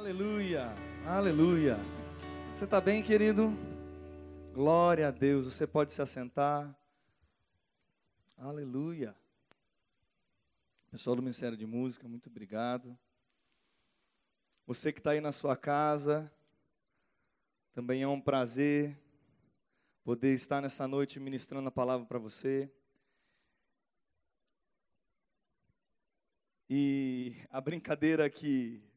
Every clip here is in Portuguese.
Aleluia, aleluia. Você está bem, querido? Glória a Deus. Você pode se assentar. Aleluia. Pessoal do Ministério de Música, muito obrigado. Você que está aí na sua casa, também é um prazer poder estar nessa noite ministrando a palavra para você. E a brincadeira que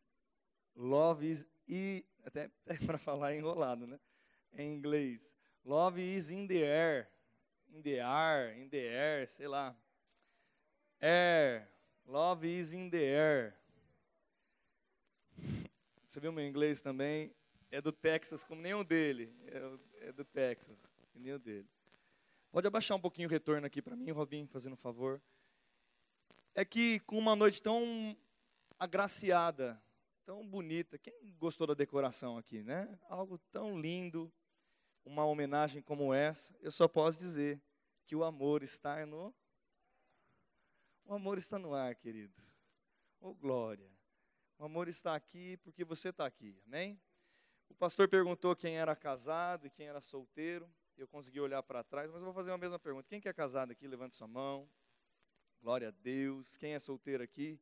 love is e até é para falar enrolado, né? Em inglês. Love is in the air. In the air, in the air, sei lá. Air. Love is in the air. Você viu meu inglês também? É do Texas, como nenhum dele. É, é do Texas, como nenhum dele. Pode abaixar um pouquinho o retorno aqui para mim, Robin, fazendo um favor. É que com uma noite tão agraciada, tão bonita, quem gostou da decoração aqui, né? Algo tão lindo, uma homenagem como essa, eu só posso dizer que o amor está no o amor está no ar, querido. Oh, glória. O amor está aqui porque você está aqui. Amém? O pastor perguntou quem era casado e quem era solteiro. Eu consegui olhar para trás, mas eu vou fazer uma mesma pergunta. Quem que é casado aqui? Levante sua mão. Glória a Deus. Quem é solteiro aqui?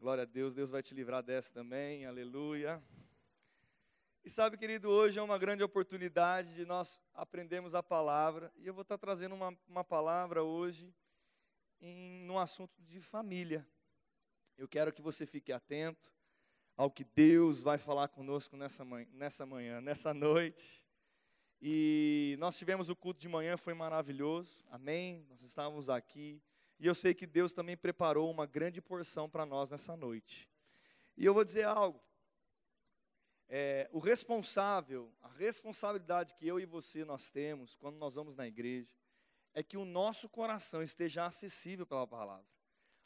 Glória a Deus. Deus vai te livrar dessa também. Aleluia. E sabe, querido, hoje é uma grande oportunidade de nós aprendermos a palavra. E eu vou estar trazendo uma, uma palavra hoje em num assunto de família. Eu quero que você fique atento ao que Deus vai falar conosco nessa manhã, nessa, manhã, nessa noite. E nós tivemos o culto de manhã, foi maravilhoso, amém? Nós estávamos aqui. E eu sei que Deus também preparou uma grande porção para nós nessa noite. E eu vou dizer algo. É, o responsável, a responsabilidade que eu e você nós temos quando nós vamos na igreja, é que o nosso coração esteja acessível pela palavra.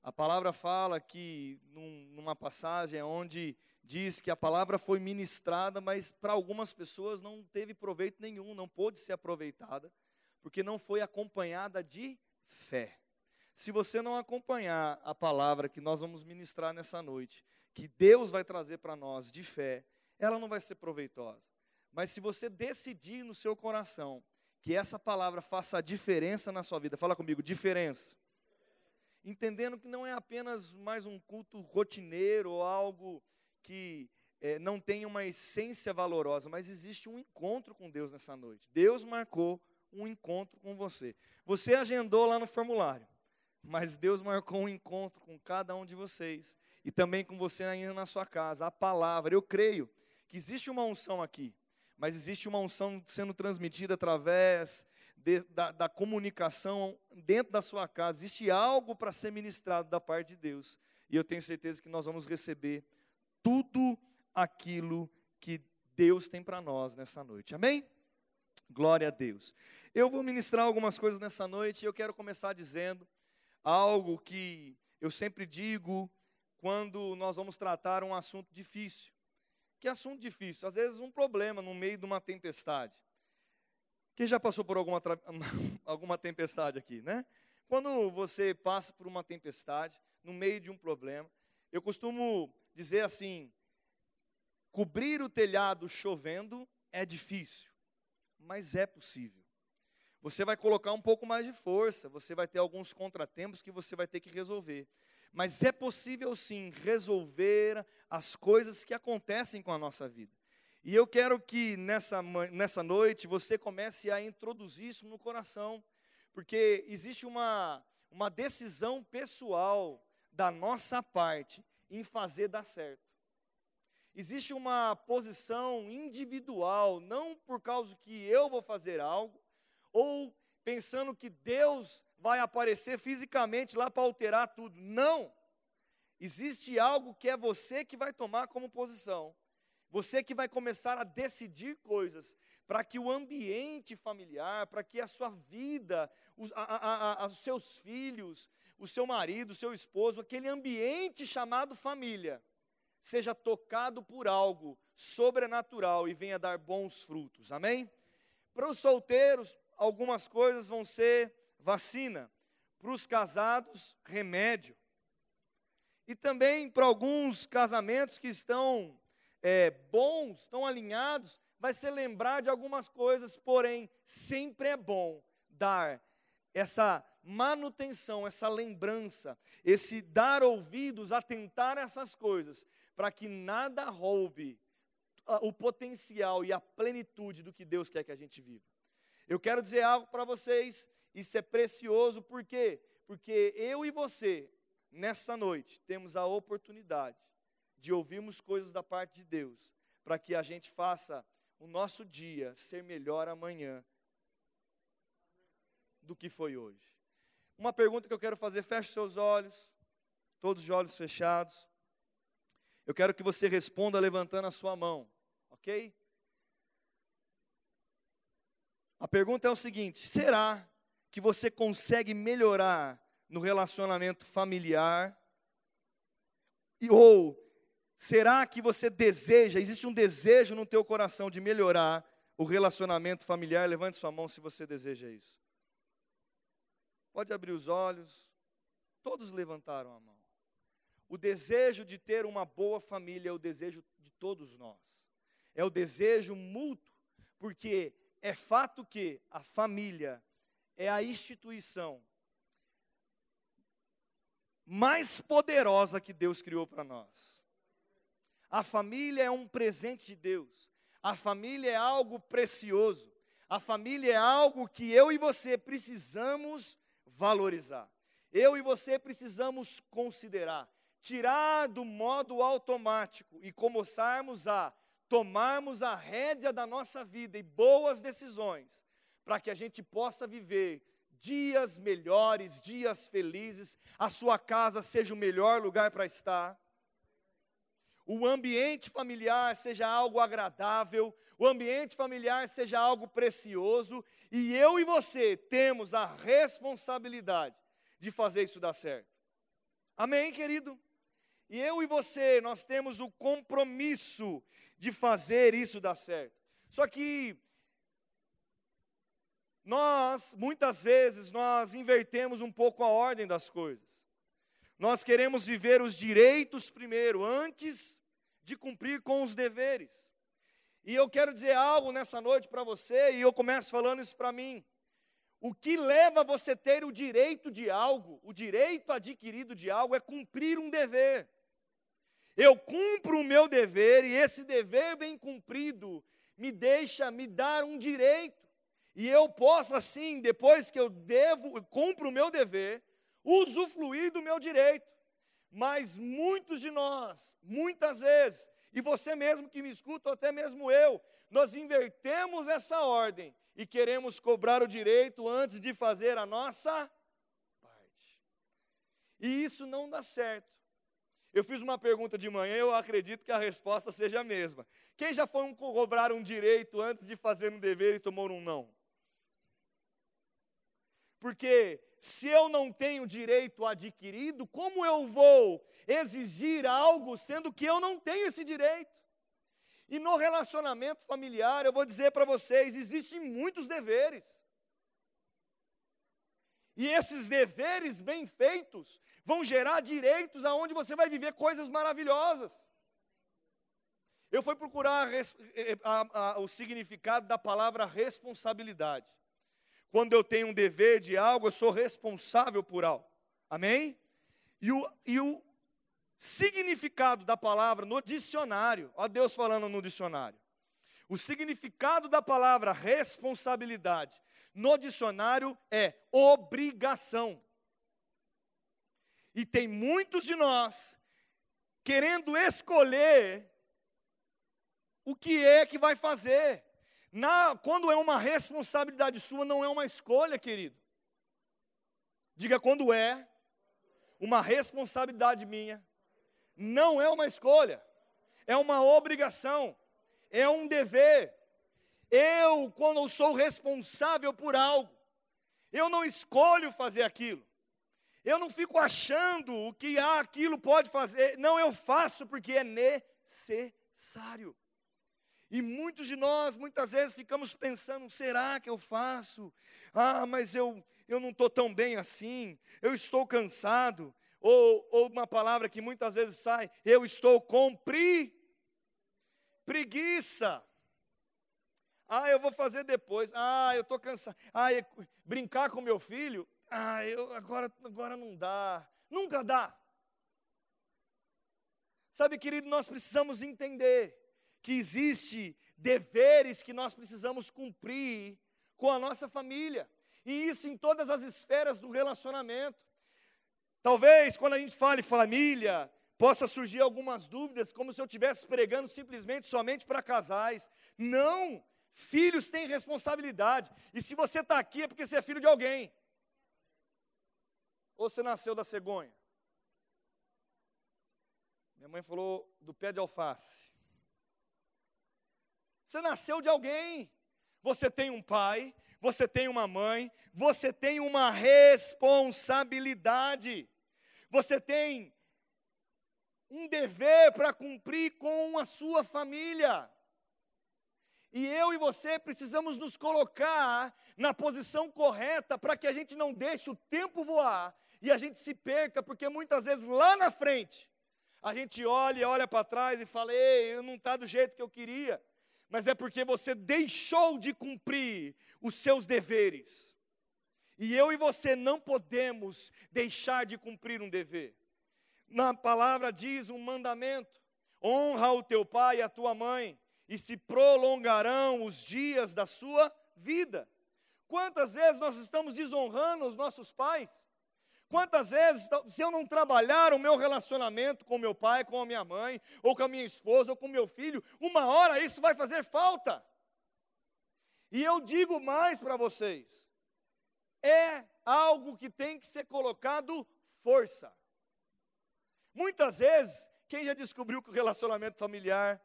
A palavra fala que, num, numa passagem onde diz que a palavra foi ministrada, mas para algumas pessoas não teve proveito nenhum, não pôde ser aproveitada, porque não foi acompanhada de fé. Se você não acompanhar a palavra que nós vamos ministrar nessa noite, que Deus vai trazer para nós de fé, ela não vai ser proveitosa. Mas se você decidir no seu coração que essa palavra faça a diferença na sua vida. Fala comigo, diferença. Entendendo que não é apenas mais um culto rotineiro ou algo que é, não tem uma essência valorosa, mas existe um encontro com Deus nessa noite. Deus marcou um encontro com você. Você agendou lá no formulário, mas Deus marcou um encontro com cada um de vocês e também com você ainda na sua casa. A palavra, eu creio que existe uma unção aqui mas existe uma unção sendo transmitida através de, da, da comunicação dentro da sua casa. Existe algo para ser ministrado da parte de Deus. E eu tenho certeza que nós vamos receber tudo aquilo que Deus tem para nós nessa noite. Amém? Glória a Deus. Eu vou ministrar algumas coisas nessa noite e eu quero começar dizendo algo que eu sempre digo quando nós vamos tratar um assunto difícil. Que assunto difícil. Às vezes um problema no meio de uma tempestade. Quem já passou por alguma, alguma tempestade aqui, né? Quando você passa por uma tempestade, no meio de um problema, eu costumo dizer assim: cobrir o telhado chovendo é difícil, mas é possível. Você vai colocar um pouco mais de força, você vai ter alguns contratempos que você vai ter que resolver. Mas é possível sim resolver as coisas que acontecem com a nossa vida. E eu quero que nessa, nessa noite você comece a introduzir isso no coração, porque existe uma, uma decisão pessoal da nossa parte em fazer dar certo. Existe uma posição individual, não por causa que eu vou fazer algo, ou pensando que Deus vai aparecer fisicamente lá para alterar tudo. Não! Existe algo que é você que vai tomar como posição. Você que vai começar a decidir coisas para que o ambiente familiar, para que a sua vida, os, a, a, a, os seus filhos, o seu marido, o seu esposo, aquele ambiente chamado família, seja tocado por algo sobrenatural e venha dar bons frutos. Amém? Para os solteiros, algumas coisas vão ser vacina. Para os casados, remédio. E também para alguns casamentos que estão é, bons, estão alinhados, vai ser lembrar de algumas coisas, porém, sempre é bom dar essa manutenção, essa lembrança, esse dar ouvidos, atentar a essas coisas, para que nada roube o potencial e a plenitude do que Deus quer que a gente viva. Eu quero dizer algo para vocês, isso é precioso, por quê? Porque eu e você, nessa noite, temos a oportunidade de ouvirmos coisas da parte de Deus, para que a gente faça o nosso dia ser melhor amanhã do que foi hoje. Uma pergunta que eu quero fazer, feche seus olhos, todos os olhos fechados. Eu quero que você responda levantando a sua mão, ok? A pergunta é o seguinte: será que você consegue melhorar no relacionamento familiar? E, ou Será que você deseja, existe um desejo no teu coração de melhorar o relacionamento familiar? Levante sua mão se você deseja isso. Pode abrir os olhos. Todos levantaram a mão. O desejo de ter uma boa família é o desejo de todos nós. É o desejo mútuo, porque é fato que a família é a instituição mais poderosa que Deus criou para nós. A família é um presente de Deus. A família é algo precioso. A família é algo que eu e você precisamos valorizar. Eu e você precisamos considerar, tirar do modo automático e começarmos a tomarmos a rédea da nossa vida e boas decisões, para que a gente possa viver dias melhores, dias felizes, a sua casa seja o melhor lugar para estar, o ambiente familiar seja algo agradável, o ambiente familiar seja algo precioso, e eu e você temos a responsabilidade de fazer isso dar certo. Amém, querido? E eu e você, nós temos o compromisso de fazer isso dar certo. Só que nós, muitas vezes, nós invertemos um pouco a ordem das coisas. Nós queremos viver os direitos primeiro, antes de cumprir com os deveres. E eu quero dizer algo nessa noite para você, e eu começo falando isso para mim. O que leva você a ter o direito de algo, o direito adquirido de algo, é cumprir um dever. Eu cumpro o meu dever, e esse dever bem cumprido me deixa me dar um direito. E eu posso, assim, depois que eu devo, cumpro o meu dever, usufruir do meu direito. Mas muitos de nós, muitas vezes, e você mesmo que me escuta, ou até mesmo eu, nós invertemos essa ordem e queremos cobrar o direito antes de fazer a nossa parte. E isso não dá certo. Eu fiz uma pergunta de manhã, eu acredito que a resposta seja a mesma. Quem já foi um cobrar um direito antes de fazer um dever e tomou um não? Porque se eu não tenho direito adquirido, como eu vou exigir algo sendo que eu não tenho esse direito? E no relacionamento familiar, eu vou dizer para vocês: existem muitos deveres. E esses deveres bem feitos vão gerar direitos aonde você vai viver coisas maravilhosas. Eu fui procurar eh, eh, o significado da palavra responsabilidade. Quando eu tenho um dever de algo, eu sou responsável por algo. Amém? E o, e o significado da palavra no dicionário, ó Deus falando no dicionário. O significado da palavra responsabilidade no dicionário é obrigação. E tem muitos de nós querendo escolher o que é que vai fazer. Na, quando é uma responsabilidade sua, não é uma escolha, querido. Diga quando é uma responsabilidade minha, não é uma escolha, é uma obrigação, é um dever. Eu, quando sou responsável por algo, eu não escolho fazer aquilo. Eu não fico achando o que ah, aquilo pode fazer. Não, eu faço porque é necessário. E muitos de nós, muitas vezes, ficamos pensando: será que eu faço? Ah, mas eu, eu não estou tão bem assim, eu estou cansado. Ou, ou uma palavra que muitas vezes sai: eu estou compri. Preguiça. Ah, eu vou fazer depois. Ah, eu estou cansado. Ah, brincar com meu filho. Ah, eu, agora, agora não dá. Nunca dá. Sabe, querido, nós precisamos entender que existe deveres que nós precisamos cumprir com a nossa família. E isso em todas as esferas do relacionamento. Talvez quando a gente fale família, possa surgir algumas dúvidas, como se eu estivesse pregando simplesmente somente para casais. Não! Filhos têm responsabilidade. E se você está aqui é porque você é filho de alguém. Ou você nasceu da cegonha. Minha mãe falou do pé de alface. Você nasceu de alguém. Você tem um pai, você tem uma mãe, você tem uma responsabilidade. Você tem um dever para cumprir com a sua família. E eu e você precisamos nos colocar na posição correta para que a gente não deixe o tempo voar e a gente se perca, porque muitas vezes lá na frente a gente olha, olha para trás e fala: "Ei, não está do jeito que eu queria". Mas é porque você deixou de cumprir os seus deveres. E eu e você não podemos deixar de cumprir um dever. Na palavra diz um mandamento: honra o teu pai e a tua mãe, e se prolongarão os dias da sua vida. Quantas vezes nós estamos desonrando os nossos pais? Quantas vezes, se eu não trabalhar o meu relacionamento com meu pai, com a minha mãe, ou com a minha esposa, ou com meu filho, uma hora isso vai fazer falta. E eu digo mais para vocês: é algo que tem que ser colocado força. Muitas vezes, quem já descobriu que o relacionamento familiar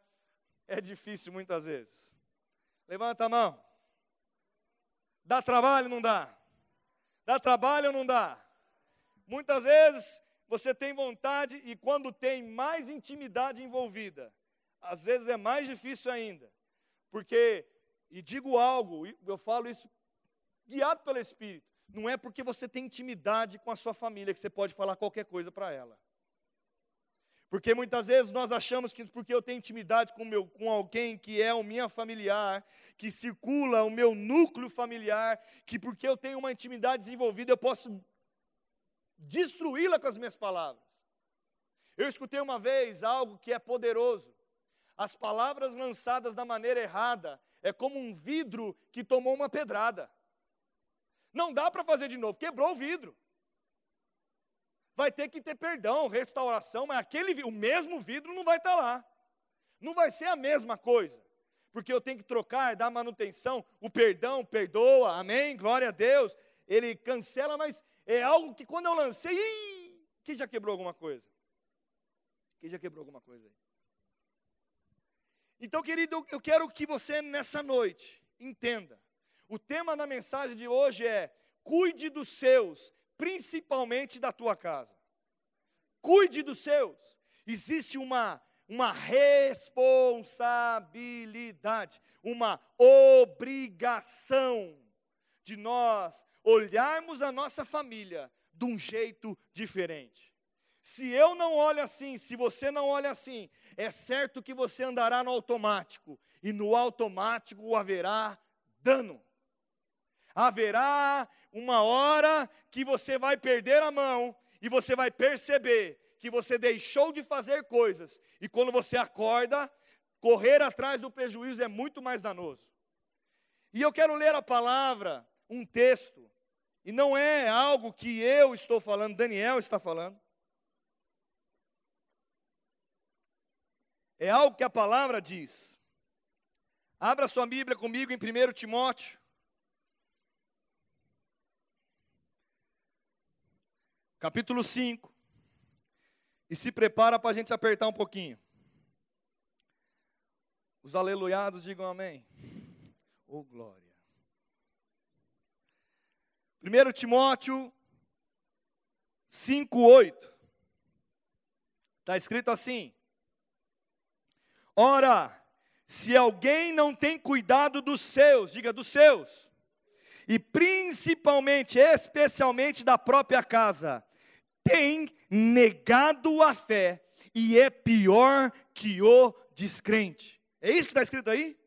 é difícil muitas vezes? Levanta a mão. Dá trabalho ou não dá? Dá trabalho ou não dá? Muitas vezes você tem vontade e quando tem mais intimidade envolvida, às vezes é mais difícil ainda. Porque, e digo algo, eu falo isso guiado pelo Espírito, não é porque você tem intimidade com a sua família que você pode falar qualquer coisa para ela. Porque muitas vezes nós achamos que porque eu tenho intimidade com, meu, com alguém que é o minha familiar, que circula o meu núcleo familiar, que porque eu tenho uma intimidade desenvolvida eu posso destruí-la com as minhas palavras. Eu escutei uma vez algo que é poderoso. As palavras lançadas da maneira errada é como um vidro que tomou uma pedrada. Não dá para fazer de novo, quebrou o vidro vai ter que ter perdão, restauração, mas aquele o mesmo vidro não vai estar tá lá. Não vai ser a mesma coisa. Porque eu tenho que trocar, dar manutenção, o perdão perdoa, amém, glória a Deus. Ele cancela, mas é algo que quando eu lancei, ih, quem já quebrou alguma coisa? Quem já quebrou alguma coisa aí? Então, querido, eu quero que você nessa noite entenda. O tema da mensagem de hoje é: cuide dos seus, principalmente da tua casa. Cuide dos seus. Existe uma uma responsabilidade, uma obrigação de nós olharmos a nossa família de um jeito diferente. Se eu não olho assim, se você não olha assim, é certo que você andará no automático, e no automático haverá dano. Haverá uma hora que você vai perder a mão e você vai perceber que você deixou de fazer coisas, e quando você acorda, correr atrás do prejuízo é muito mais danoso. E eu quero ler a palavra, um texto, e não é algo que eu estou falando, Daniel está falando. É algo que a palavra diz. Abra sua Bíblia comigo em 1 Timóteo, capítulo 5. E se prepara para a gente apertar um pouquinho. Os aleluiados digam amém. Oh glória. 1 Timóteo 5, 8. Está escrito assim: Ora, se alguém não tem cuidado dos seus, diga dos seus, e principalmente, especialmente da própria casa, tem negado a fé e é pior que o descrente. É isso que está escrito aí?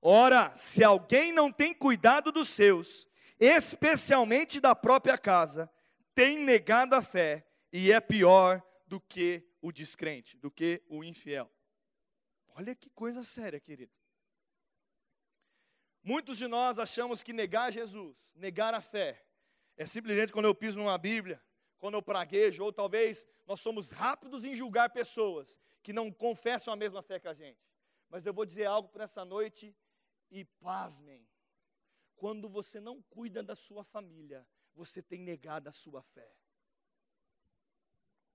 Ora, se alguém não tem cuidado dos seus, especialmente da própria casa, tem negado a fé e é pior do que o descrente, do que o infiel. Olha que coisa séria, querido. Muitos de nós achamos que negar Jesus, negar a fé, é simplesmente quando eu piso numa Bíblia, quando eu praguejo, ou talvez nós somos rápidos em julgar pessoas que não confessam a mesma fé que a gente. Mas eu vou dizer algo para essa noite e pasmem. Quando você não cuida da sua família, você tem negado a sua fé.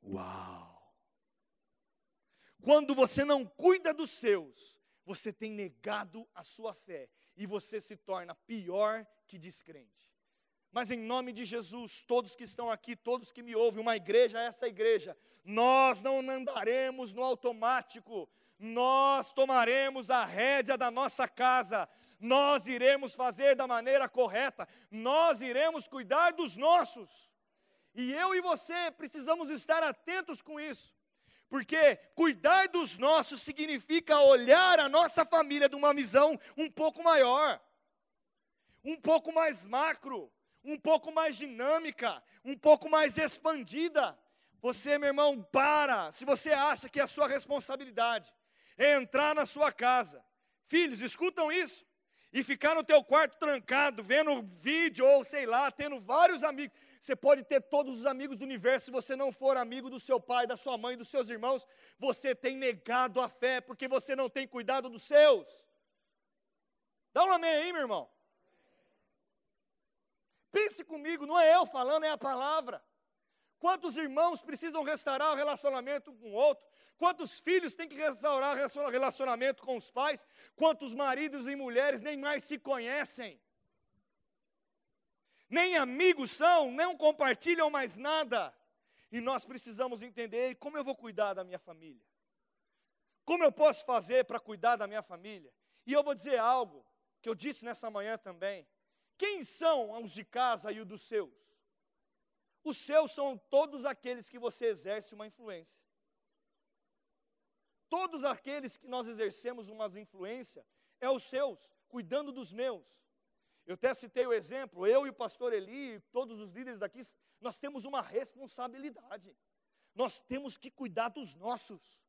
Uau! Quando você não cuida dos seus, você tem negado a sua fé e você se torna pior que descrente. Mas em nome de Jesus, todos que estão aqui, todos que me ouvem, uma igreja é essa igreja, nós não andaremos no automático, nós tomaremos a rédea da nossa casa, nós iremos fazer da maneira correta, nós iremos cuidar dos nossos. E eu e você precisamos estar atentos com isso, porque cuidar dos nossos significa olhar a nossa família de uma visão um pouco maior, um pouco mais macro um pouco mais dinâmica, um pouco mais expandida. Você, meu irmão, para. Se você acha que é a sua responsabilidade é entrar na sua casa, filhos, escutam isso, e ficar no teu quarto trancado, vendo vídeo ou sei lá, tendo vários amigos. Você pode ter todos os amigos do universo, se você não for amigo do seu pai, da sua mãe, dos seus irmãos, você tem negado a fé, porque você não tem cuidado dos seus. Dá um amém aí, meu irmão. Pense comigo, não é eu falando, é a palavra. Quantos irmãos precisam restaurar o relacionamento com o outro? Quantos filhos têm que restaurar o relacionamento com os pais? Quantos maridos e mulheres nem mais se conhecem? Nem amigos são, não compartilham mais nada. E nós precisamos entender como eu vou cuidar da minha família. Como eu posso fazer para cuidar da minha família? E eu vou dizer algo que eu disse nessa manhã também. Quem são os de casa e os dos seus? Os seus são todos aqueles que você exerce uma influência. Todos aqueles que nós exercemos uma influência é os seus, cuidando dos meus. Eu até citei o exemplo, eu e o pastor Eli, todos os líderes daqui, nós temos uma responsabilidade. Nós temos que cuidar dos nossos.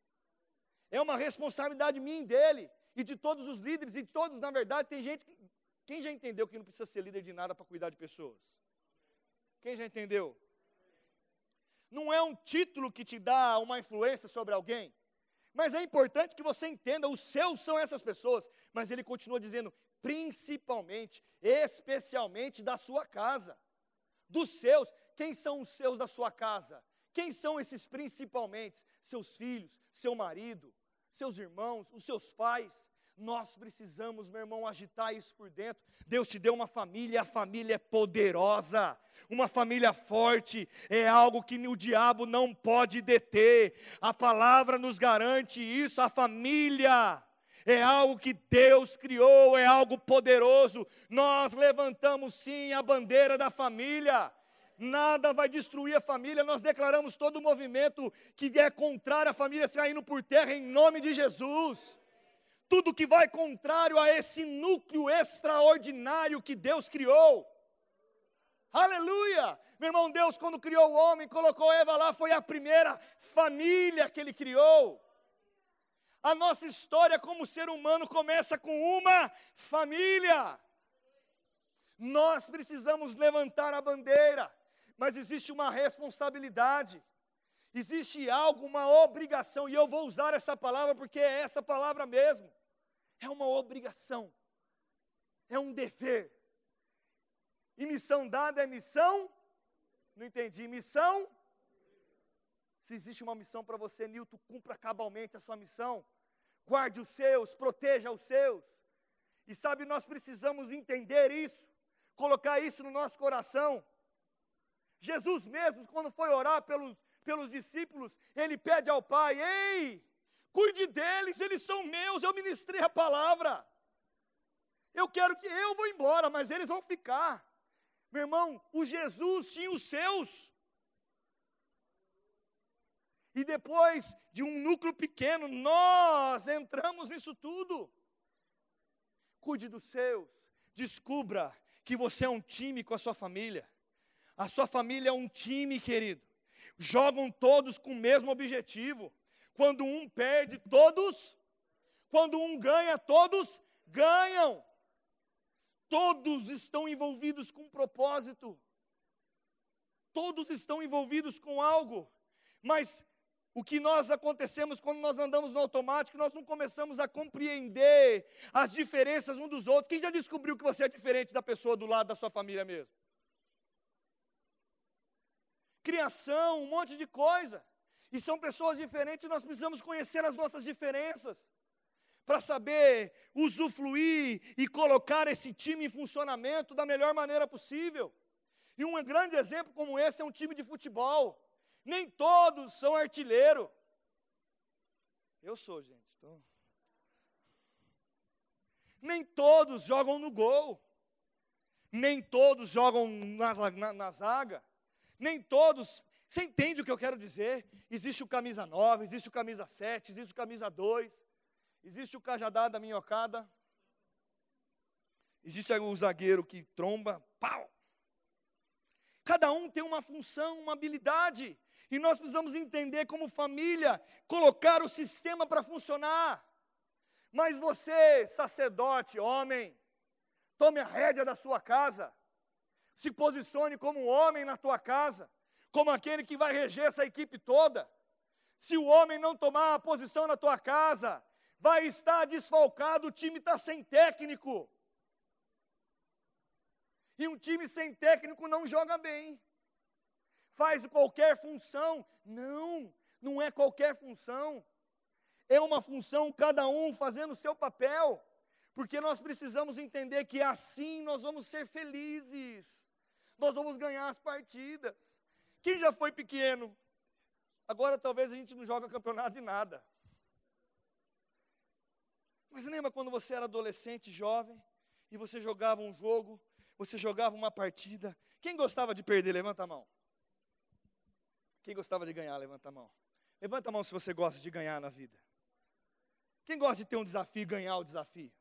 É uma responsabilidade minha e dele, e de todos os líderes, e de todos, na verdade, tem gente que quem já entendeu que não precisa ser líder de nada para cuidar de pessoas? Quem já entendeu? Não é um título que te dá uma influência sobre alguém, mas é importante que você entenda: os seus são essas pessoas, mas ele continua dizendo, principalmente, especialmente da sua casa, dos seus. Quem são os seus da sua casa? Quem são esses principalmente? Seus filhos, seu marido, seus irmãos, os seus pais. Nós precisamos, meu irmão, agitar isso por dentro. Deus te deu uma família, a família é poderosa, uma família forte, é algo que o diabo não pode deter. A palavra nos garante isso, a família é algo que Deus criou, é algo poderoso. Nós levantamos sim a bandeira da família. Nada vai destruir a família. Nós declaramos todo o movimento que é contrário à família saindo por terra em nome de Jesus tudo que vai contrário a esse núcleo extraordinário que Deus criou. Aleluia! Meu irmão, Deus, quando criou o homem, colocou Eva lá, foi a primeira família que ele criou. A nossa história como ser humano começa com uma família. Nós precisamos levantar a bandeira, mas existe uma responsabilidade, existe algo, uma obrigação, e eu vou usar essa palavra porque é essa palavra mesmo é uma obrigação, é um dever. E missão dada é missão? Não entendi. Missão? Se existe uma missão para você, Nilton, cumpra cabalmente a sua missão. Guarde os seus, proteja os seus. E sabe, nós precisamos entender isso, colocar isso no nosso coração. Jesus mesmo, quando foi orar pelos, pelos discípulos, ele pede ao Pai: Ei, Cuide deles, eles são meus, eu ministrei a palavra. Eu quero que eu vou embora, mas eles vão ficar. Meu irmão, o Jesus tinha os seus. E depois de um núcleo pequeno, nós entramos nisso tudo. Cuide dos seus. Descubra que você é um time com a sua família. A sua família é um time, querido. Jogam todos com o mesmo objetivo. Quando um perde, todos. Quando um ganha, todos ganham. Todos estão envolvidos com um propósito. Todos estão envolvidos com algo. Mas o que nós acontecemos quando nós andamos no automático, nós não começamos a compreender as diferenças um dos outros. Quem já descobriu que você é diferente da pessoa do lado da sua família mesmo? Criação, um monte de coisa. E são pessoas diferentes, nós precisamos conhecer as nossas diferenças para saber usufruir e colocar esse time em funcionamento da melhor maneira possível. E um grande exemplo como esse é um time de futebol. Nem todos são artilheiro. Eu sou, gente. Então... Nem todos jogam no gol. Nem todos jogam na, na, na zaga. Nem todos. Você entende o que eu quero dizer? Existe o camisa 9, existe o camisa 7, existe o camisa 2, existe o cajadá da minhocada, existe o zagueiro que tromba, pau. Cada um tem uma função, uma habilidade. E nós precisamos entender, como família, colocar o sistema para funcionar. Mas você, sacerdote, homem, tome a rédea da sua casa, se posicione como um homem na tua casa, como aquele que vai reger essa equipe toda. Se o homem não tomar a posição na tua casa, vai estar desfalcado, o time está sem técnico. E um time sem técnico não joga bem faz qualquer função. Não, não é qualquer função. É uma função, cada um fazendo o seu papel. Porque nós precisamos entender que assim nós vamos ser felizes. Nós vamos ganhar as partidas. Quem já foi pequeno? Agora talvez a gente não joga campeonato de nada. Mas lembra quando você era adolescente, jovem, e você jogava um jogo, você jogava uma partida. Quem gostava de perder? Levanta a mão. Quem gostava de ganhar, levanta a mão. Levanta a mão se você gosta de ganhar na vida. Quem gosta de ter um desafio ganhar o desafio?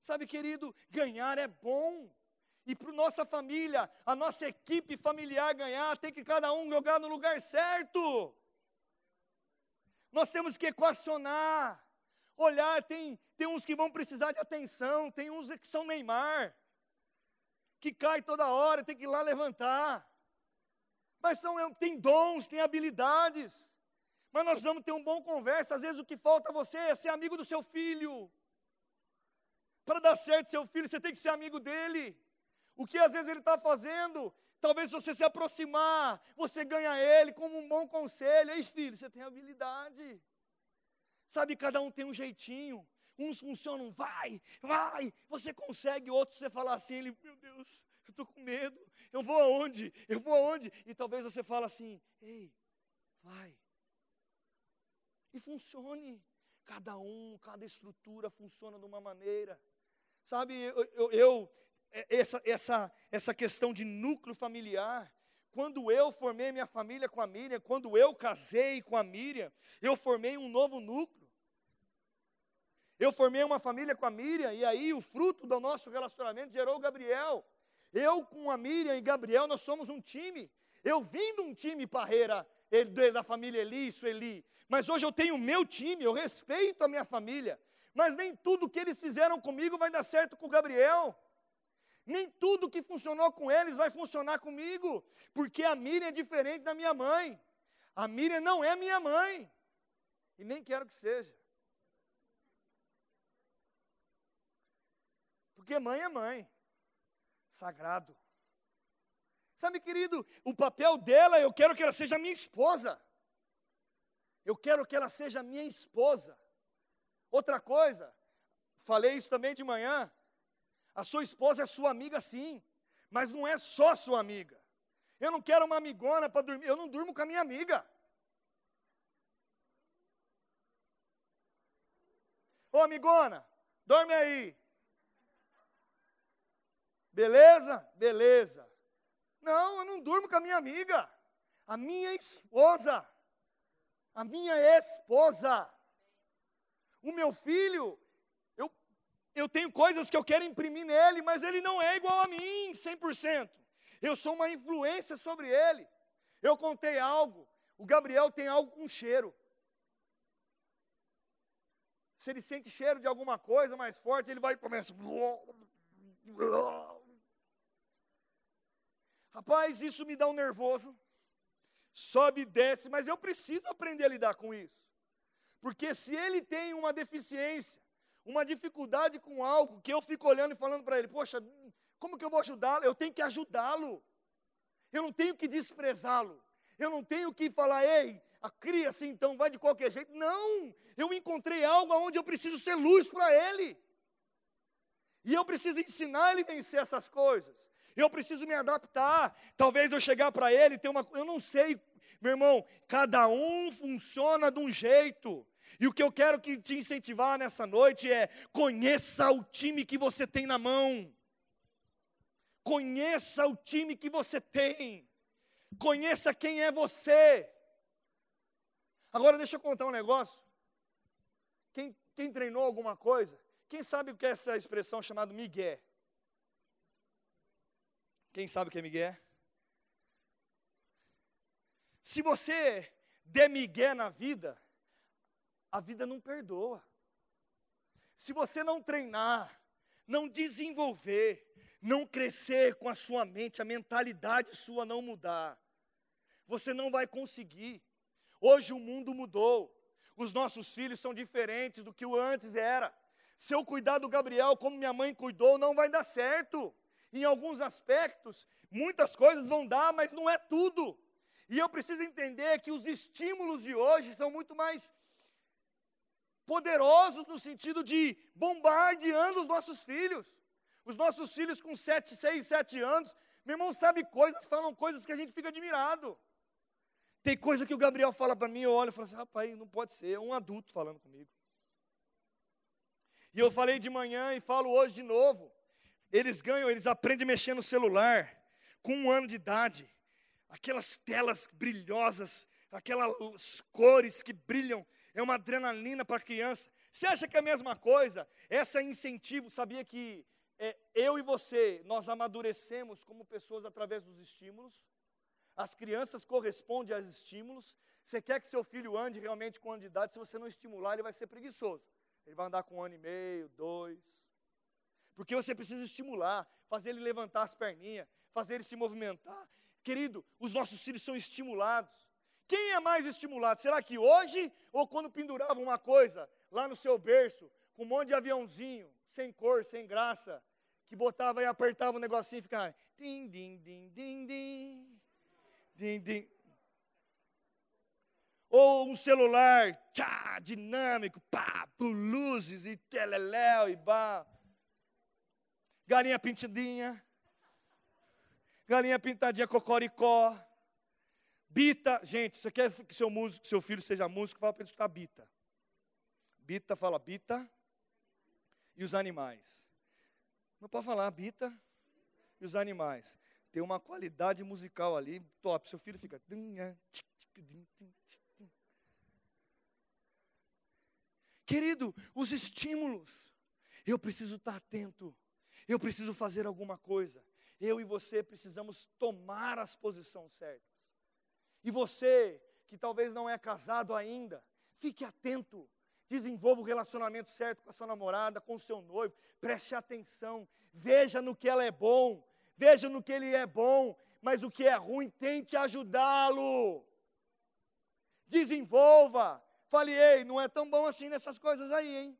Sabe, querido, ganhar é bom. E para nossa família, a nossa equipe familiar ganhar, tem que cada um jogar no lugar certo. Nós temos que equacionar. Olhar, tem, tem uns que vão precisar de atenção, tem uns que são Neymar, que cai toda hora, tem que ir lá levantar mas são, é, tem dons, tem habilidades. Mas nós precisamos ter um bom conversa. Às vezes o que falta a você é ser amigo do seu filho. Para dar certo seu filho, você tem que ser amigo dele. O que às vezes ele está fazendo, talvez se você se aproximar, você ganha ele como um bom conselho. Ei, filho, você tem habilidade. Sabe, cada um tem um jeitinho. Uns funcionam, vai, vai, você consegue. Outros você fala assim, ele, meu Deus, eu estou com medo, eu vou aonde? Eu vou aonde? E talvez você fale assim, ei, vai. E funcione. Cada um, cada estrutura funciona de uma maneira. Sabe, eu, eu, eu essa, essa, essa questão de núcleo familiar, quando eu formei minha família com a Miriam, quando eu casei com a Miriam, eu formei um novo núcleo. Eu formei uma família com a Miriam, e aí o fruto do nosso relacionamento gerou o Gabriel. Eu com a Miriam e Gabriel, nós somos um time. Eu vim de um time parreira da família Eli, Sueli. Mas hoje eu tenho o meu time, eu respeito a minha família. Mas nem tudo que eles fizeram comigo vai dar certo com o Gabriel. Nem tudo que funcionou com eles vai funcionar comigo. Porque a Miriam é diferente da minha mãe. A Miriam não é minha mãe. E nem quero que seja. Porque mãe é mãe sagrado. Sabe, querido, o papel dela, eu quero que ela seja minha esposa. Eu quero que ela seja minha esposa. Outra coisa, falei isso também de manhã. A sua esposa é sua amiga, sim, mas não é só sua amiga. Eu não quero uma amigona para dormir, eu não durmo com a minha amiga. Ô amigona, dorme aí. Beleza? Beleza. Não, eu não durmo com a minha amiga, a minha esposa. a minha esposa, o meu filho, eu tenho coisas que eu quero imprimir nele, mas ele não é igual a mim, 100%. Eu sou uma influência sobre ele. Eu contei algo, o Gabriel tem algo com cheiro. Se ele sente cheiro de alguma coisa mais forte, ele vai e começa. Rapaz, isso me dá um nervoso. Sobe e desce, mas eu preciso aprender a lidar com isso. Porque se ele tem uma deficiência, uma dificuldade com algo, que eu fico olhando e falando para ele, poxa, como que eu vou ajudá-lo? Eu tenho que ajudá-lo. Eu não tenho que desprezá-lo. Eu não tenho que falar, ei, a cria assim, então vai de qualquer jeito. Não! Eu encontrei algo onde eu preciso ser luz para ele. E eu preciso ensinar ele a vencer essas coisas. Eu preciso me adaptar. Talvez eu chegar para ele e ter uma. Eu não sei, meu irmão, cada um funciona de um jeito. E o que eu quero que te incentivar nessa noite é: conheça o time que você tem na mão. Conheça o time que você tem. Conheça quem é você. Agora deixa eu contar um negócio. Quem, quem treinou alguma coisa, quem sabe o que é essa expressão chamada migué? Quem sabe o que é migué? Se você der migué na vida, a vida não perdoa. Se você não treinar, não desenvolver, não crescer com a sua mente, a mentalidade sua não mudar, você não vai conseguir. Hoje o mundo mudou. Os nossos filhos são diferentes do que o antes era. Se eu cuidar do Gabriel como minha mãe cuidou, não vai dar certo. Em alguns aspectos, muitas coisas vão dar, mas não é tudo. E eu preciso entender que os estímulos de hoje são muito mais poderosos no sentido de bombardeando os nossos filhos. Os nossos filhos com 7, 6, 7 anos, meu irmão sabe coisas, falam coisas que a gente fica admirado. Tem coisa que o Gabriel fala para mim, eu olho e falo assim, rapaz, não pode ser, é um adulto falando comigo. E eu falei de manhã e falo hoje de novo. Eles ganham, eles aprendem a mexer no celular com um ano de idade. Aquelas telas brilhosas, aquelas cores que brilham, é uma adrenalina para a criança. Você acha que é a mesma coisa? Essa incentivo, sabia que é, eu e você, nós amadurecemos como pessoas através dos estímulos? As crianças correspondem aos estímulos. Você quer que seu filho ande realmente com de idade, se você não estimular, ele vai ser preguiçoso. Ele vai andar com um ano e meio, dois. Porque você precisa estimular, fazer ele levantar as perninhas, fazer ele se movimentar. Querido, os nossos filhos são estimulados. Quem é mais estimulado? Será que hoje ou quando pendurava uma coisa lá no seu berço, com um monte de aviãozinho, sem cor, sem graça, que botava e apertava o negocinho e ficava. Din, din, din, din, din. Din, din. Ou um celular tchá, dinâmico, pá, por luzes e teleléu e bá. Galinha pintadinha. Galinha pintadinha cocoricó. Bita, gente, você quer que seu músico, seu filho seja músico, fala para ele escutar Bita. Bita fala Bita e os animais. Não pode falar Bita e os animais tem uma qualidade musical ali top. Seu filho fica. Querido, os estímulos. Eu preciso estar atento. Eu preciso fazer alguma coisa. Eu e você precisamos tomar as posições certas. E você, que talvez não é casado ainda, fique atento. Desenvolva o relacionamento certo com a sua namorada, com o seu noivo. Preste atenção. Veja no que ela é bom veja no que ele é bom, mas o que é ruim, tente ajudá-lo. Desenvolva. Fale, ei, não é tão bom assim nessas coisas aí, hein?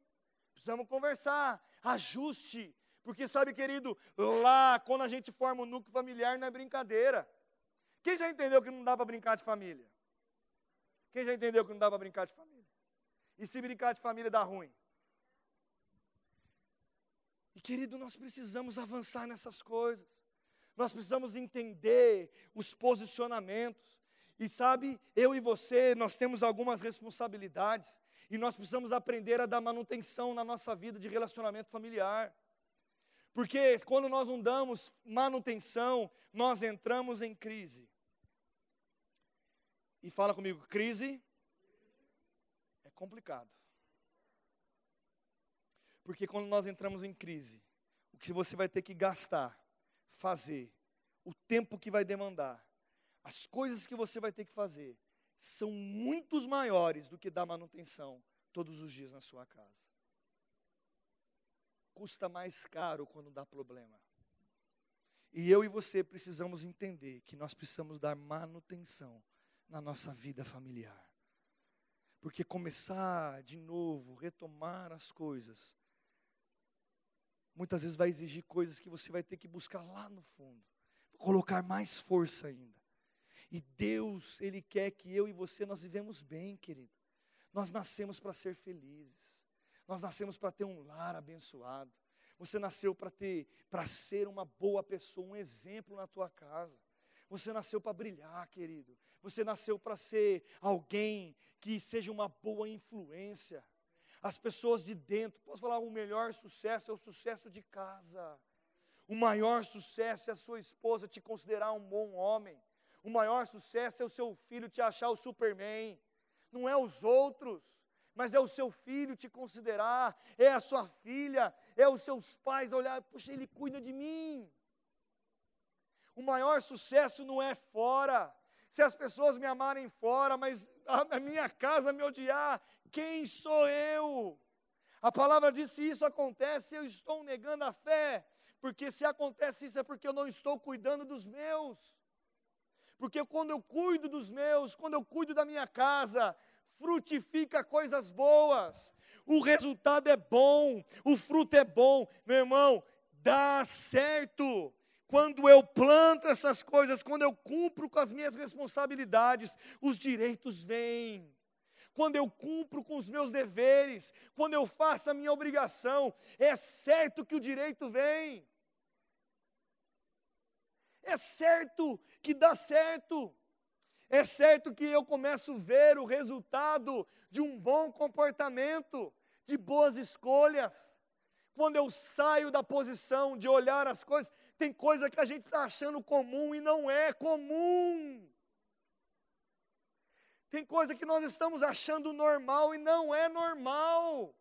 Precisamos conversar, ajuste. Porque sabe, querido, lá, quando a gente forma um núcleo familiar, não é brincadeira. Quem já entendeu que não dá para brincar de família? Quem já entendeu que não dá para brincar de família? E se brincar de família dá ruim? E querido, nós precisamos avançar nessas coisas nós precisamos entender os posicionamentos. E sabe, eu e você, nós temos algumas responsabilidades e nós precisamos aprender a dar manutenção na nossa vida de relacionamento familiar. Porque quando nós não damos manutenção, nós entramos em crise. E fala comigo, crise complicado. Porque quando nós entramos em crise, o que você vai ter que gastar, fazer, o tempo que vai demandar, as coisas que você vai ter que fazer, são muitos maiores do que dar manutenção todos os dias na sua casa. Custa mais caro quando dá problema. E eu e você precisamos entender que nós precisamos dar manutenção na nossa vida familiar. Porque começar de novo, retomar as coisas, muitas vezes vai exigir coisas que você vai ter que buscar lá no fundo, colocar mais força ainda. E Deus, Ele quer que eu e você nós vivemos bem, querido. Nós nascemos para ser felizes. Nós nascemos para ter um lar abençoado. Você nasceu para ter, para ser uma boa pessoa, um exemplo na tua casa. Você nasceu para brilhar, querido. Você nasceu para ser alguém que seja uma boa influência. As pessoas de dentro, posso falar, o melhor sucesso é o sucesso de casa. O maior sucesso é a sua esposa te considerar um bom homem. O maior sucesso é o seu filho te achar o Superman. Não é os outros, mas é o seu filho te considerar, é a sua filha, é os seus pais olhar, puxa, ele cuida de mim. O maior sucesso não é fora. Se as pessoas me amarem fora, mas a minha casa me odiar, quem sou eu? A palavra diz: se isso acontece, eu estou negando a fé. Porque se acontece isso é porque eu não estou cuidando dos meus. Porque quando eu cuido dos meus, quando eu cuido da minha casa, frutifica coisas boas. O resultado é bom, o fruto é bom. Meu irmão, dá certo. Quando eu planto essas coisas, quando eu cumpro com as minhas responsabilidades, os direitos vêm. Quando eu cumpro com os meus deveres, quando eu faço a minha obrigação, é certo que o direito vem é certo que dá certo. É certo que eu começo a ver o resultado de um bom comportamento, de boas escolhas. Quando eu saio da posição de olhar as coisas, tem coisa que a gente está achando comum e não é comum. Tem coisa que nós estamos achando normal e não é normal.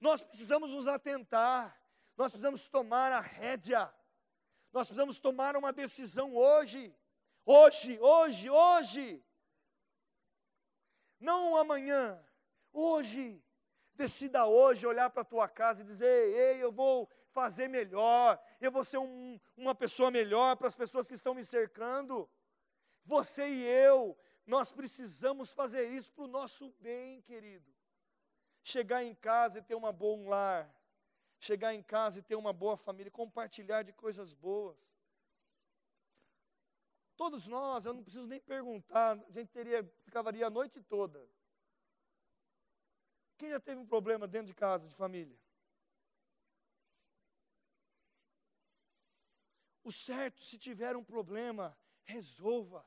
Nós precisamos nos atentar, nós precisamos tomar a rédea nós precisamos tomar uma decisão hoje. Hoje, hoje, hoje. Não amanhã, hoje. Decida hoje olhar para a tua casa e dizer: Ei, eu vou fazer melhor, eu vou ser um, uma pessoa melhor para as pessoas que estão me cercando. Você e eu, nós precisamos fazer isso para o nosso bem, querido. Chegar em casa e ter uma bom lar, chegar em casa e ter uma boa família, compartilhar de coisas boas. Todos nós, eu não preciso nem perguntar, a gente teria, ficaria a noite toda. Quem já teve um problema dentro de casa, de família? O certo, se tiver um problema, resolva.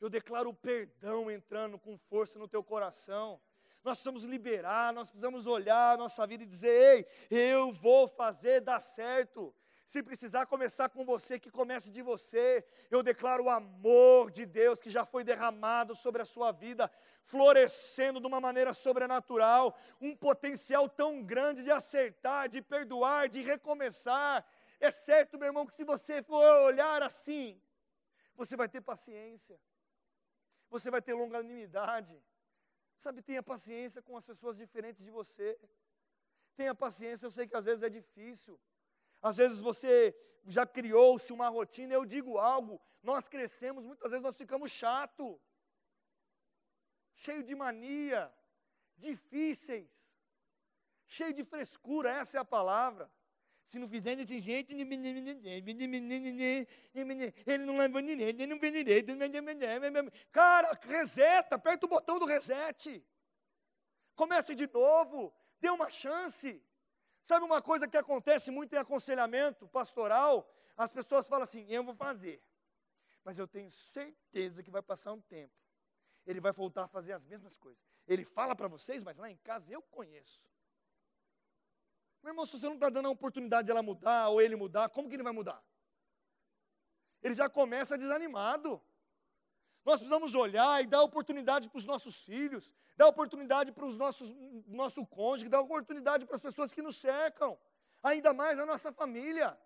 Eu declaro o perdão entrando com força no teu coração nós precisamos liberar, nós precisamos olhar a nossa vida e dizer: ei, eu vou fazer dar certo. Se precisar começar com você, que comece de você. Eu declaro o amor de Deus que já foi derramado sobre a sua vida, florescendo de uma maneira sobrenatural, um potencial tão grande de acertar, de perdoar, de recomeçar. É certo, meu irmão, que se você for olhar assim, você vai ter paciência, você vai ter longanimidade, Sabe, tenha paciência com as pessoas diferentes de você. Tenha paciência, eu sei que às vezes é difícil. Às vezes você já criou-se uma rotina, eu digo algo, nós crescemos, muitas vezes nós ficamos chato, cheio de mania, difíceis, cheio de frescura, essa é a palavra. Se não fizer desse jeito, ele não leva ninguém, ele não vê direito. Cara, reseta, aperta o botão do reset. Comece de novo, dê uma chance. Sabe uma coisa que acontece muito em aconselhamento pastoral? As pessoas falam assim: eu vou fazer, mas eu tenho certeza que vai passar um tempo. Ele vai voltar a fazer as mesmas coisas. Ele fala para vocês, mas lá em casa eu conheço. Meu irmão, se você não está dando a oportunidade de ela mudar ou ele mudar, como que ele vai mudar? Ele já começa desanimado. Nós precisamos olhar e dar oportunidade para os nossos filhos, dar oportunidade para os nossos nosso cônjuge, dar oportunidade para as pessoas que nos cercam, ainda mais a nossa família.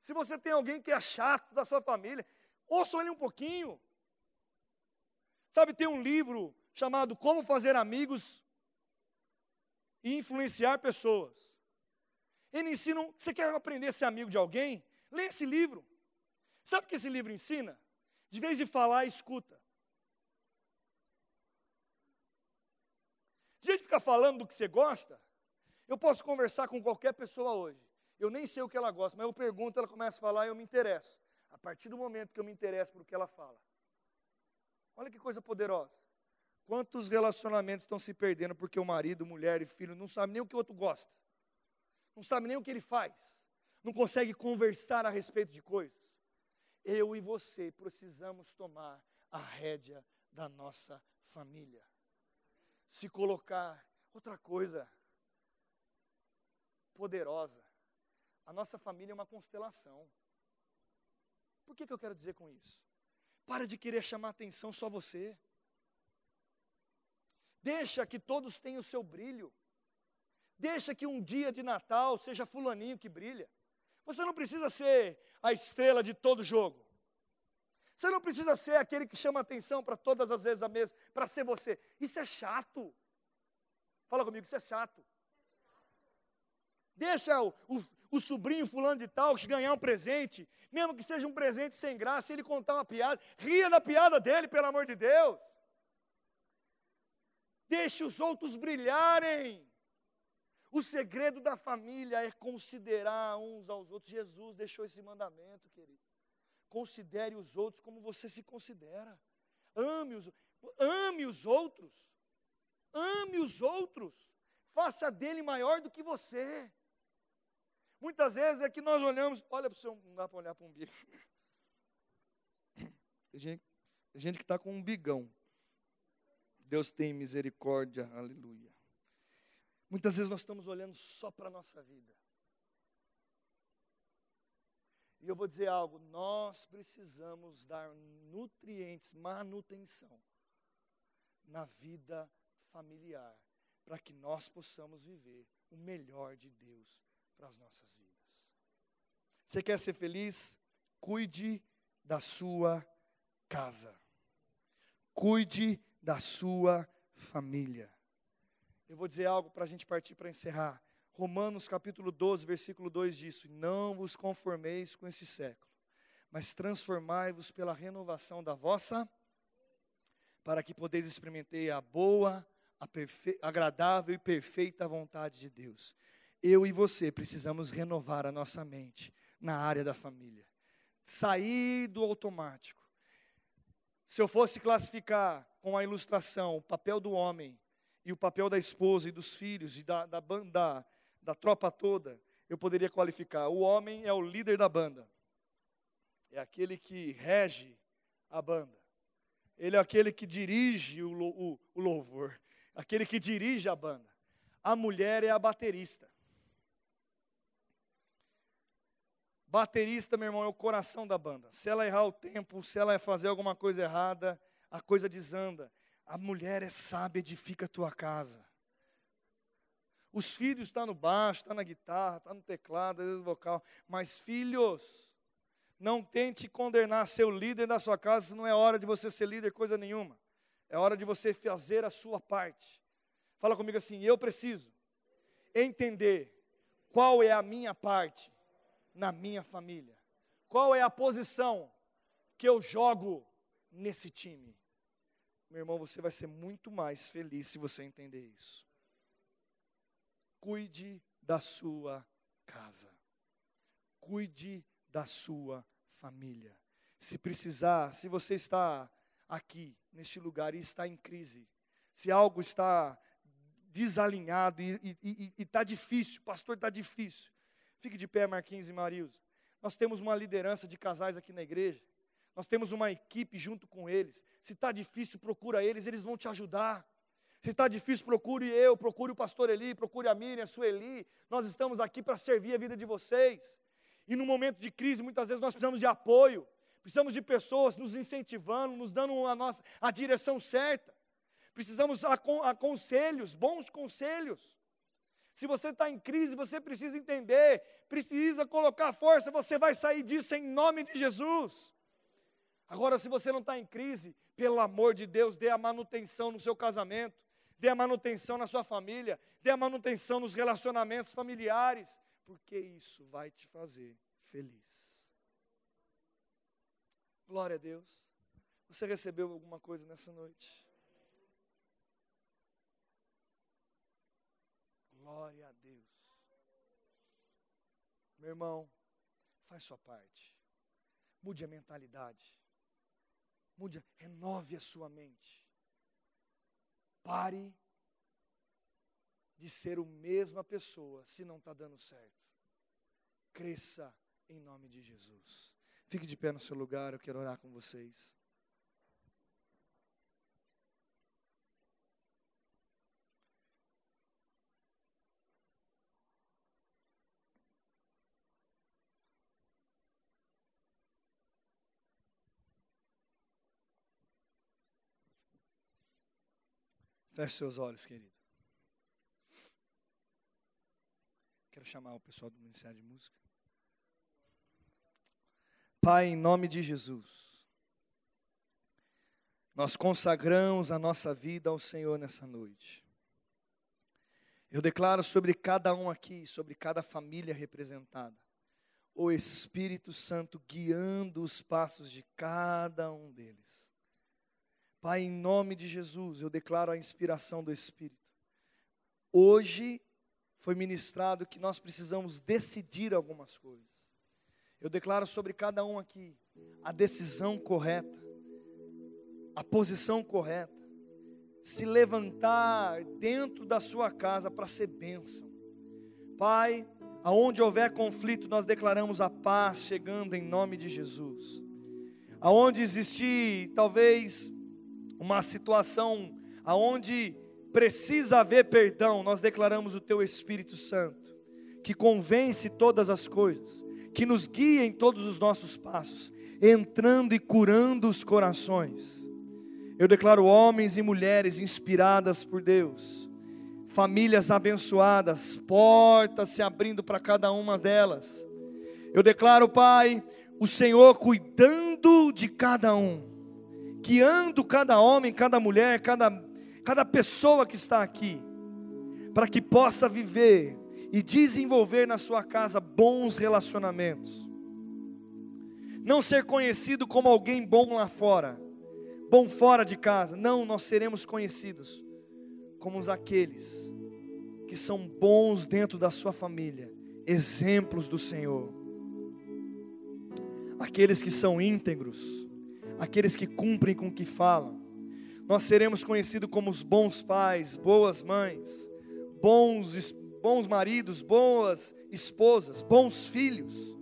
Se você tem alguém que é chato da sua família, ouça ele um pouquinho. Sabe, tem um livro chamado Como Fazer Amigos e Influenciar Pessoas. Ele ensina, você quer aprender a ser amigo de alguém? Lê esse livro. Sabe o que esse livro ensina? De vez de falar, escuta. De vez de ficar falando do que você gosta, eu posso conversar com qualquer pessoa hoje. Eu nem sei o que ela gosta, mas eu pergunto, ela começa a falar e eu me interesso. A partir do momento que eu me interesso por o que ela fala. Olha que coisa poderosa. Quantos relacionamentos estão se perdendo porque o marido, mulher e filho não sabe nem o que o outro gosta. Não sabe nem o que ele faz. Não consegue conversar a respeito de coisas. Eu e você precisamos tomar a rédea da nossa família. Se colocar outra coisa poderosa. A nossa família é uma constelação. Por que, que eu quero dizer com isso? Para de querer chamar atenção só você. Deixa que todos tenham o seu brilho. Deixa que um dia de Natal seja fulaninho que brilha. Você não precisa ser a estrela de todo jogo. Você não precisa ser aquele que chama atenção para todas as vezes a mesa, para ser você. Isso é chato. Fala comigo, isso é chato. Deixa o, o, o sobrinho fulano de tal ganhar um presente, mesmo que seja um presente sem graça, ele contar uma piada, ria da piada dele, pelo amor de Deus. Deixe os outros brilharem. O segredo da família é considerar uns aos outros. Jesus deixou esse mandamento, querido. Considere os outros como você se considera. Ame os, ame os outros. Ame os outros. Faça dele maior do que você. Muitas vezes é que nós olhamos, olha para o seu, não dá para olhar para um bico. Tem gente, tem gente que está com um bigão. Deus tem misericórdia, aleluia. Muitas vezes nós estamos olhando só para a nossa vida. E eu vou dizer algo: nós precisamos dar nutrientes, manutenção na vida familiar, para que nós possamos viver o melhor de Deus para as nossas vidas. Você quer ser feliz? Cuide da sua casa. Cuide da sua família. Eu vou dizer algo para a gente partir para encerrar. Romanos capítulo 12, versículo 2 diz: Não vos conformeis com esse século, mas transformai-vos pela renovação da vossa, para que podeis experimentar a boa, a agradável e perfeita vontade de Deus. Eu e você precisamos renovar a nossa mente na área da família, sair do automático. Se eu fosse classificar com a ilustração o papel do homem e o papel da esposa e dos filhos e da, da banda, da tropa toda, eu poderia qualificar. O homem é o líder da banda, é aquele que rege a banda, ele é aquele que dirige o, o, o louvor, aquele que dirige a banda. A mulher é a baterista. Baterista, meu irmão, é o coração da banda. Se ela errar o tempo, se ela fazer alguma coisa errada, a coisa desanda. A mulher é sábia, edifica a tua casa. Os filhos estão tá no baixo, está na guitarra, está no teclado, às vezes vocal. Mas filhos, não tente condenar seu líder da sua casa, não é hora de você ser líder coisa nenhuma. É hora de você fazer a sua parte. Fala comigo assim, eu preciso entender qual é a minha parte na minha família. Qual é a posição que eu jogo nesse time? Meu irmão, você vai ser muito mais feliz se você entender isso. Cuide da sua casa. Cuide da sua família. Se precisar, se você está aqui, neste lugar, e está em crise, se algo está desalinhado e está difícil, pastor, está difícil. Fique de pé, Marquinhos e Marilson. Nós temos uma liderança de casais aqui na igreja. Nós temos uma equipe junto com eles. Se está difícil, procura eles, eles vão te ajudar. Se está difícil, procure eu, procure o pastor Eli, procure a Miriam, a Sueli. Nós estamos aqui para servir a vida de vocês. E no momento de crise, muitas vezes nós precisamos de apoio. Precisamos de pessoas nos incentivando, nos dando a nossa a direção certa. Precisamos a conselhos, bons conselhos. Se você está em crise, você precisa entender, precisa colocar força, você vai sair disso em nome de Jesus. Agora, se você não está em crise, pelo amor de Deus, dê a manutenção no seu casamento, dê a manutenção na sua família, dê a manutenção nos relacionamentos familiares, porque isso vai te fazer feliz. Glória a Deus. Você recebeu alguma coisa nessa noite? Glória a Deus. Meu irmão, faz sua parte. Mude a mentalidade. Mude, renove a sua mente. Pare de ser a mesma pessoa se não está dando certo. Cresça em nome de Jesus. Fique de pé no seu lugar, eu quero orar com vocês. Feche seus olhos, querido. Quero chamar o pessoal do Ministério de Música. Pai, em nome de Jesus, nós consagramos a nossa vida ao Senhor nessa noite. Eu declaro sobre cada um aqui, sobre cada família representada, o Espírito Santo guiando os passos de cada um deles. Pai, em nome de Jesus, eu declaro a inspiração do Espírito. Hoje foi ministrado que nós precisamos decidir algumas coisas. Eu declaro sobre cada um aqui a decisão correta, a posição correta, se levantar dentro da sua casa para ser bênção. Pai, aonde houver conflito, nós declaramos a paz chegando em nome de Jesus. Aonde existir talvez uma situação aonde precisa haver perdão, nós declaramos o teu Espírito Santo, que convence todas as coisas, que nos guia em todos os nossos passos, entrando e curando os corações. Eu declaro homens e mulheres inspiradas por Deus, famílias abençoadas, portas se abrindo para cada uma delas. Eu declaro, Pai, o Senhor cuidando de cada um guiando cada homem, cada mulher, cada, cada pessoa que está aqui, para que possa viver e desenvolver na sua casa bons relacionamentos. Não ser conhecido como alguém bom lá fora, bom fora de casa. Não, nós seremos conhecidos como aqueles que são bons dentro da sua família, exemplos do Senhor. Aqueles que são íntegros, aqueles que cumprem com o que falam. Nós seremos conhecidos como os bons pais, boas mães, bons, bons maridos, boas esposas, bons filhos.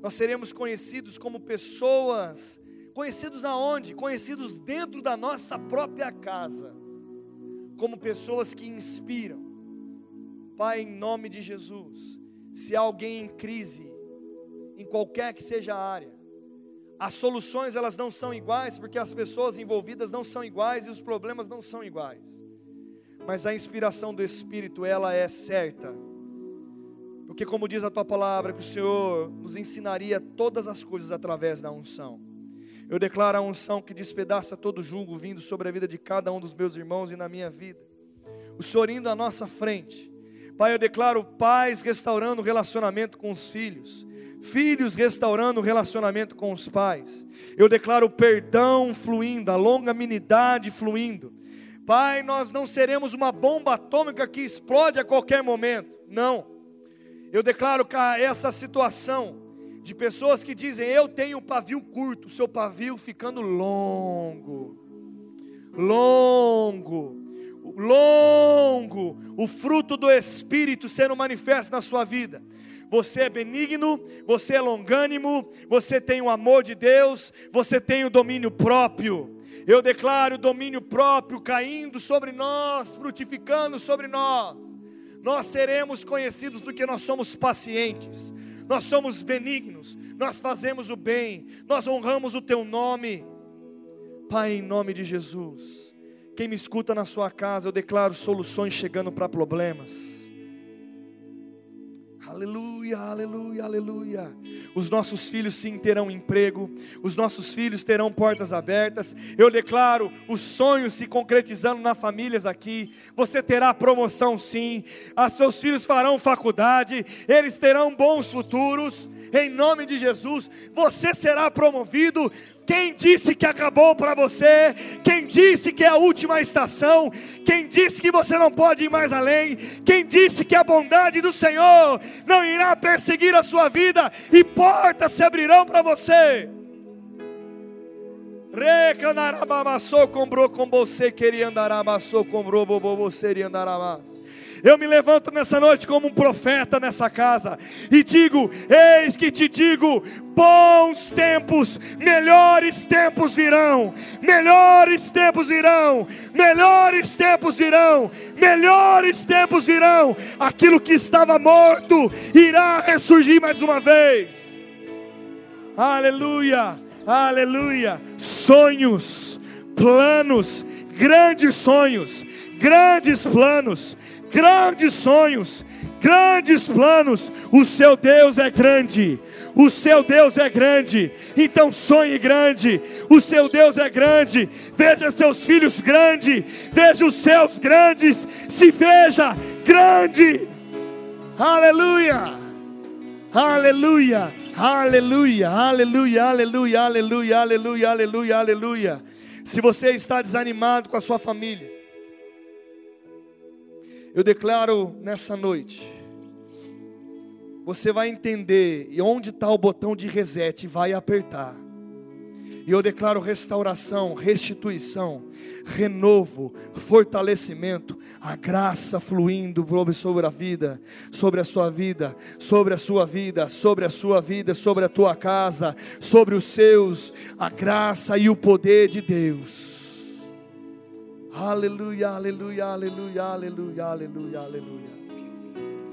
Nós seremos conhecidos como pessoas, conhecidos aonde? Conhecidos dentro da nossa própria casa, como pessoas que inspiram. Pai, em nome de Jesus, se há alguém em crise, em qualquer que seja a área, as soluções elas não são iguais, porque as pessoas envolvidas não são iguais e os problemas não são iguais. Mas a inspiração do Espírito, ela é certa. Porque como diz a tua palavra, que o Senhor nos ensinaria todas as coisas através da unção. Eu declaro a unção que despedaça todo julgo vindo sobre a vida de cada um dos meus irmãos e na minha vida. O Senhor indo à nossa frente. Pai, eu declaro paz restaurando o relacionamento com os filhos filhos restaurando o relacionamento com os pais. Eu declaro perdão fluindo, a longanimidade fluindo. Pai, nós não seremos uma bomba atômica que explode a qualquer momento. Não. Eu declaro essa situação de pessoas que dizem: "Eu tenho um pavio curto", seu pavio ficando longo. Longo longo, o fruto do Espírito sendo manifesto na sua vida você é benigno, você é longânimo, você tem o amor de Deus, você tem o domínio próprio. Eu declaro o domínio próprio caindo sobre nós, frutificando sobre nós. Nós seremos conhecidos porque nós somos pacientes, nós somos benignos, nós fazemos o bem, nós honramos o teu nome. Pai, em nome de Jesus, quem me escuta na sua casa, eu declaro soluções chegando para problemas Aleluia, aleluia, aleluia. Os nossos filhos sim terão emprego, os nossos filhos terão portas abertas. Eu declaro os sonhos se concretizando nas famílias aqui. Você terá promoção sim, Os seus filhos farão faculdade, eles terão bons futuros. Em nome de Jesus, você será promovido quem disse que acabou para você? Quem disse que é a última estação? Quem disse que você não pode ir mais além? Quem disse que a bondade do Senhor não irá perseguir a sua vida e portas se abrirão para você? Eu me levanto nessa noite como um profeta nessa casa e digo: Eis que te digo, bons tempos, melhores tempos virão, melhores tempos virão, melhores tempos virão, melhores tempos virão. Aquilo que estava morto irá ressurgir mais uma vez. Aleluia, aleluia. Sonhos, planos, grandes sonhos, grandes planos grandes sonhos, grandes planos. O seu Deus é grande. O seu Deus é grande, então sonhe grande. O seu Deus é grande. Veja seus filhos grandes, veja os seus grandes. Se veja grande. Aleluia. Aleluia. Aleluia. Aleluia. Aleluia. Aleluia. Aleluia. Aleluia. Aleluia. Se você está desanimado com a sua família, eu declaro nessa noite, você vai entender e onde está o botão de reset, vai apertar. E eu declaro restauração, restituição, renovo, fortalecimento, a graça fluindo sobre a vida, sobre a sua vida, sobre a sua vida, sobre a sua vida, sobre a tua casa, sobre os seus, a graça e o poder de Deus Aleluia, aleluia, aleluia, aleluia, aleluia, aleluia.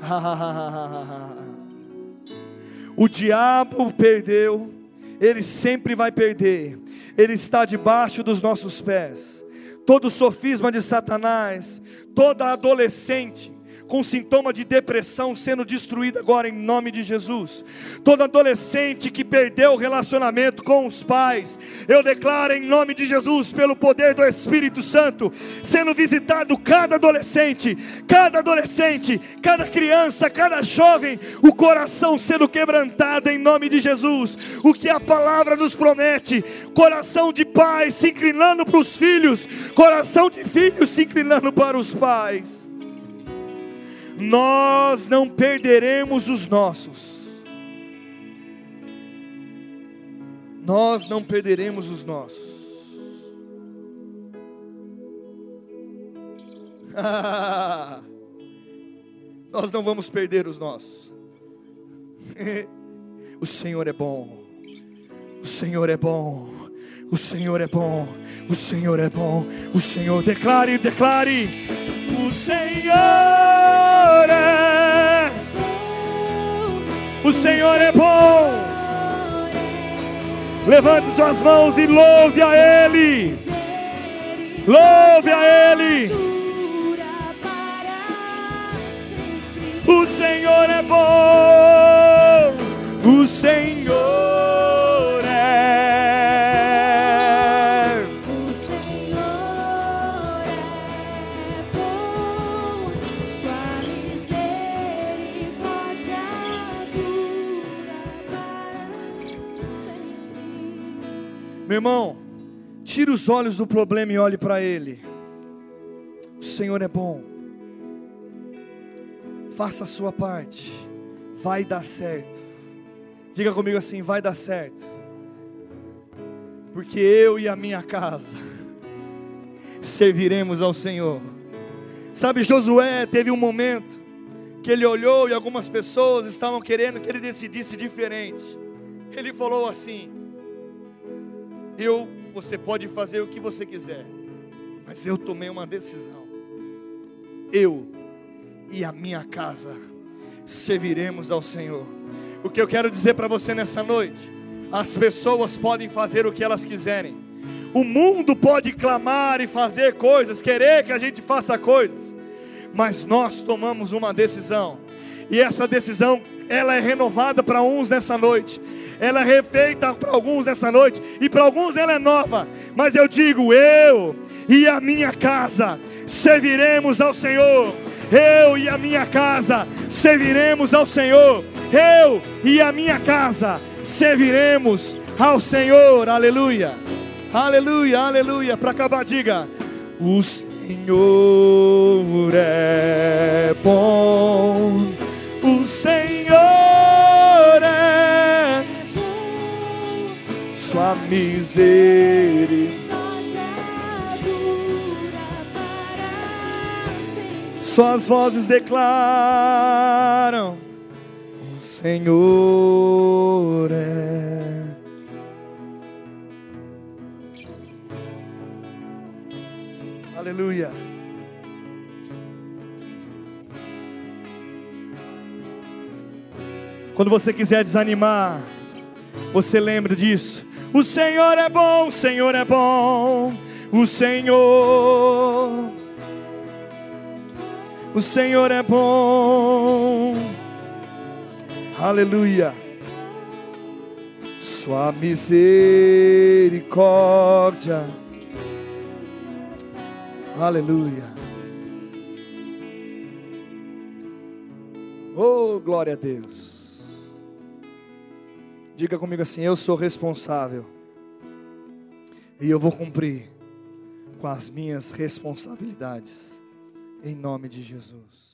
o diabo perdeu, ele sempre vai perder, ele está debaixo dos nossos pés. Todo sofisma de Satanás, toda adolescente, com sintoma de depressão sendo destruída agora em nome de Jesus. Todo adolescente que perdeu o relacionamento com os pais, eu declaro em nome de Jesus, pelo poder do Espírito Santo, sendo visitado cada adolescente, cada adolescente, cada criança, cada jovem, o coração sendo quebrantado em nome de Jesus. O que a palavra nos promete, coração de pais se inclinando para os filhos, coração de filhos se inclinando para os pais nós não perderemos os nossos. Nós não perderemos os nossos. nós não vamos perder os nossos. o Senhor é bom. O Senhor é bom. O Senhor é bom. O Senhor é bom. O Senhor declare, declare. O Senhor O Senhor é bom. Levante suas mãos e louve a Ele. Louve a Ele. O Senhor é bom. Meu irmão, tire os olhos do problema e olhe para Ele. O Senhor é bom. Faça a sua parte. Vai dar certo. Diga comigo assim: vai dar certo. Porque eu e a minha casa serviremos ao Senhor. Sabe, Josué teve um momento que ele olhou e algumas pessoas estavam querendo que ele decidisse diferente. Ele falou assim: eu, você pode fazer o que você quiser, mas eu tomei uma decisão. Eu e a minha casa serviremos ao Senhor. O que eu quero dizer para você nessa noite: as pessoas podem fazer o que elas quiserem, o mundo pode clamar e fazer coisas, querer que a gente faça coisas, mas nós tomamos uma decisão, e essa decisão ela é renovada para uns nessa noite, ela é refeita para alguns nessa noite, e para alguns ela é nova, mas eu digo, eu e a minha casa serviremos ao Senhor. Eu e a minha casa serviremos ao Senhor. Eu e a minha casa serviremos ao Senhor. Aleluia. Aleluia, aleluia. Para acabar, diga: O Senhor é bom. Sua misericórdia Suas vozes declaram: O Senhor é. Aleluia. Quando você quiser desanimar, você lembra disso. O Senhor é bom, o Senhor é bom, o Senhor o Senhor é bom. Aleluia. Sua misericórdia. Aleluia. Oh, glória a Deus. Diga comigo assim: Eu sou responsável. E eu vou cumprir com as minhas responsabilidades em nome de Jesus.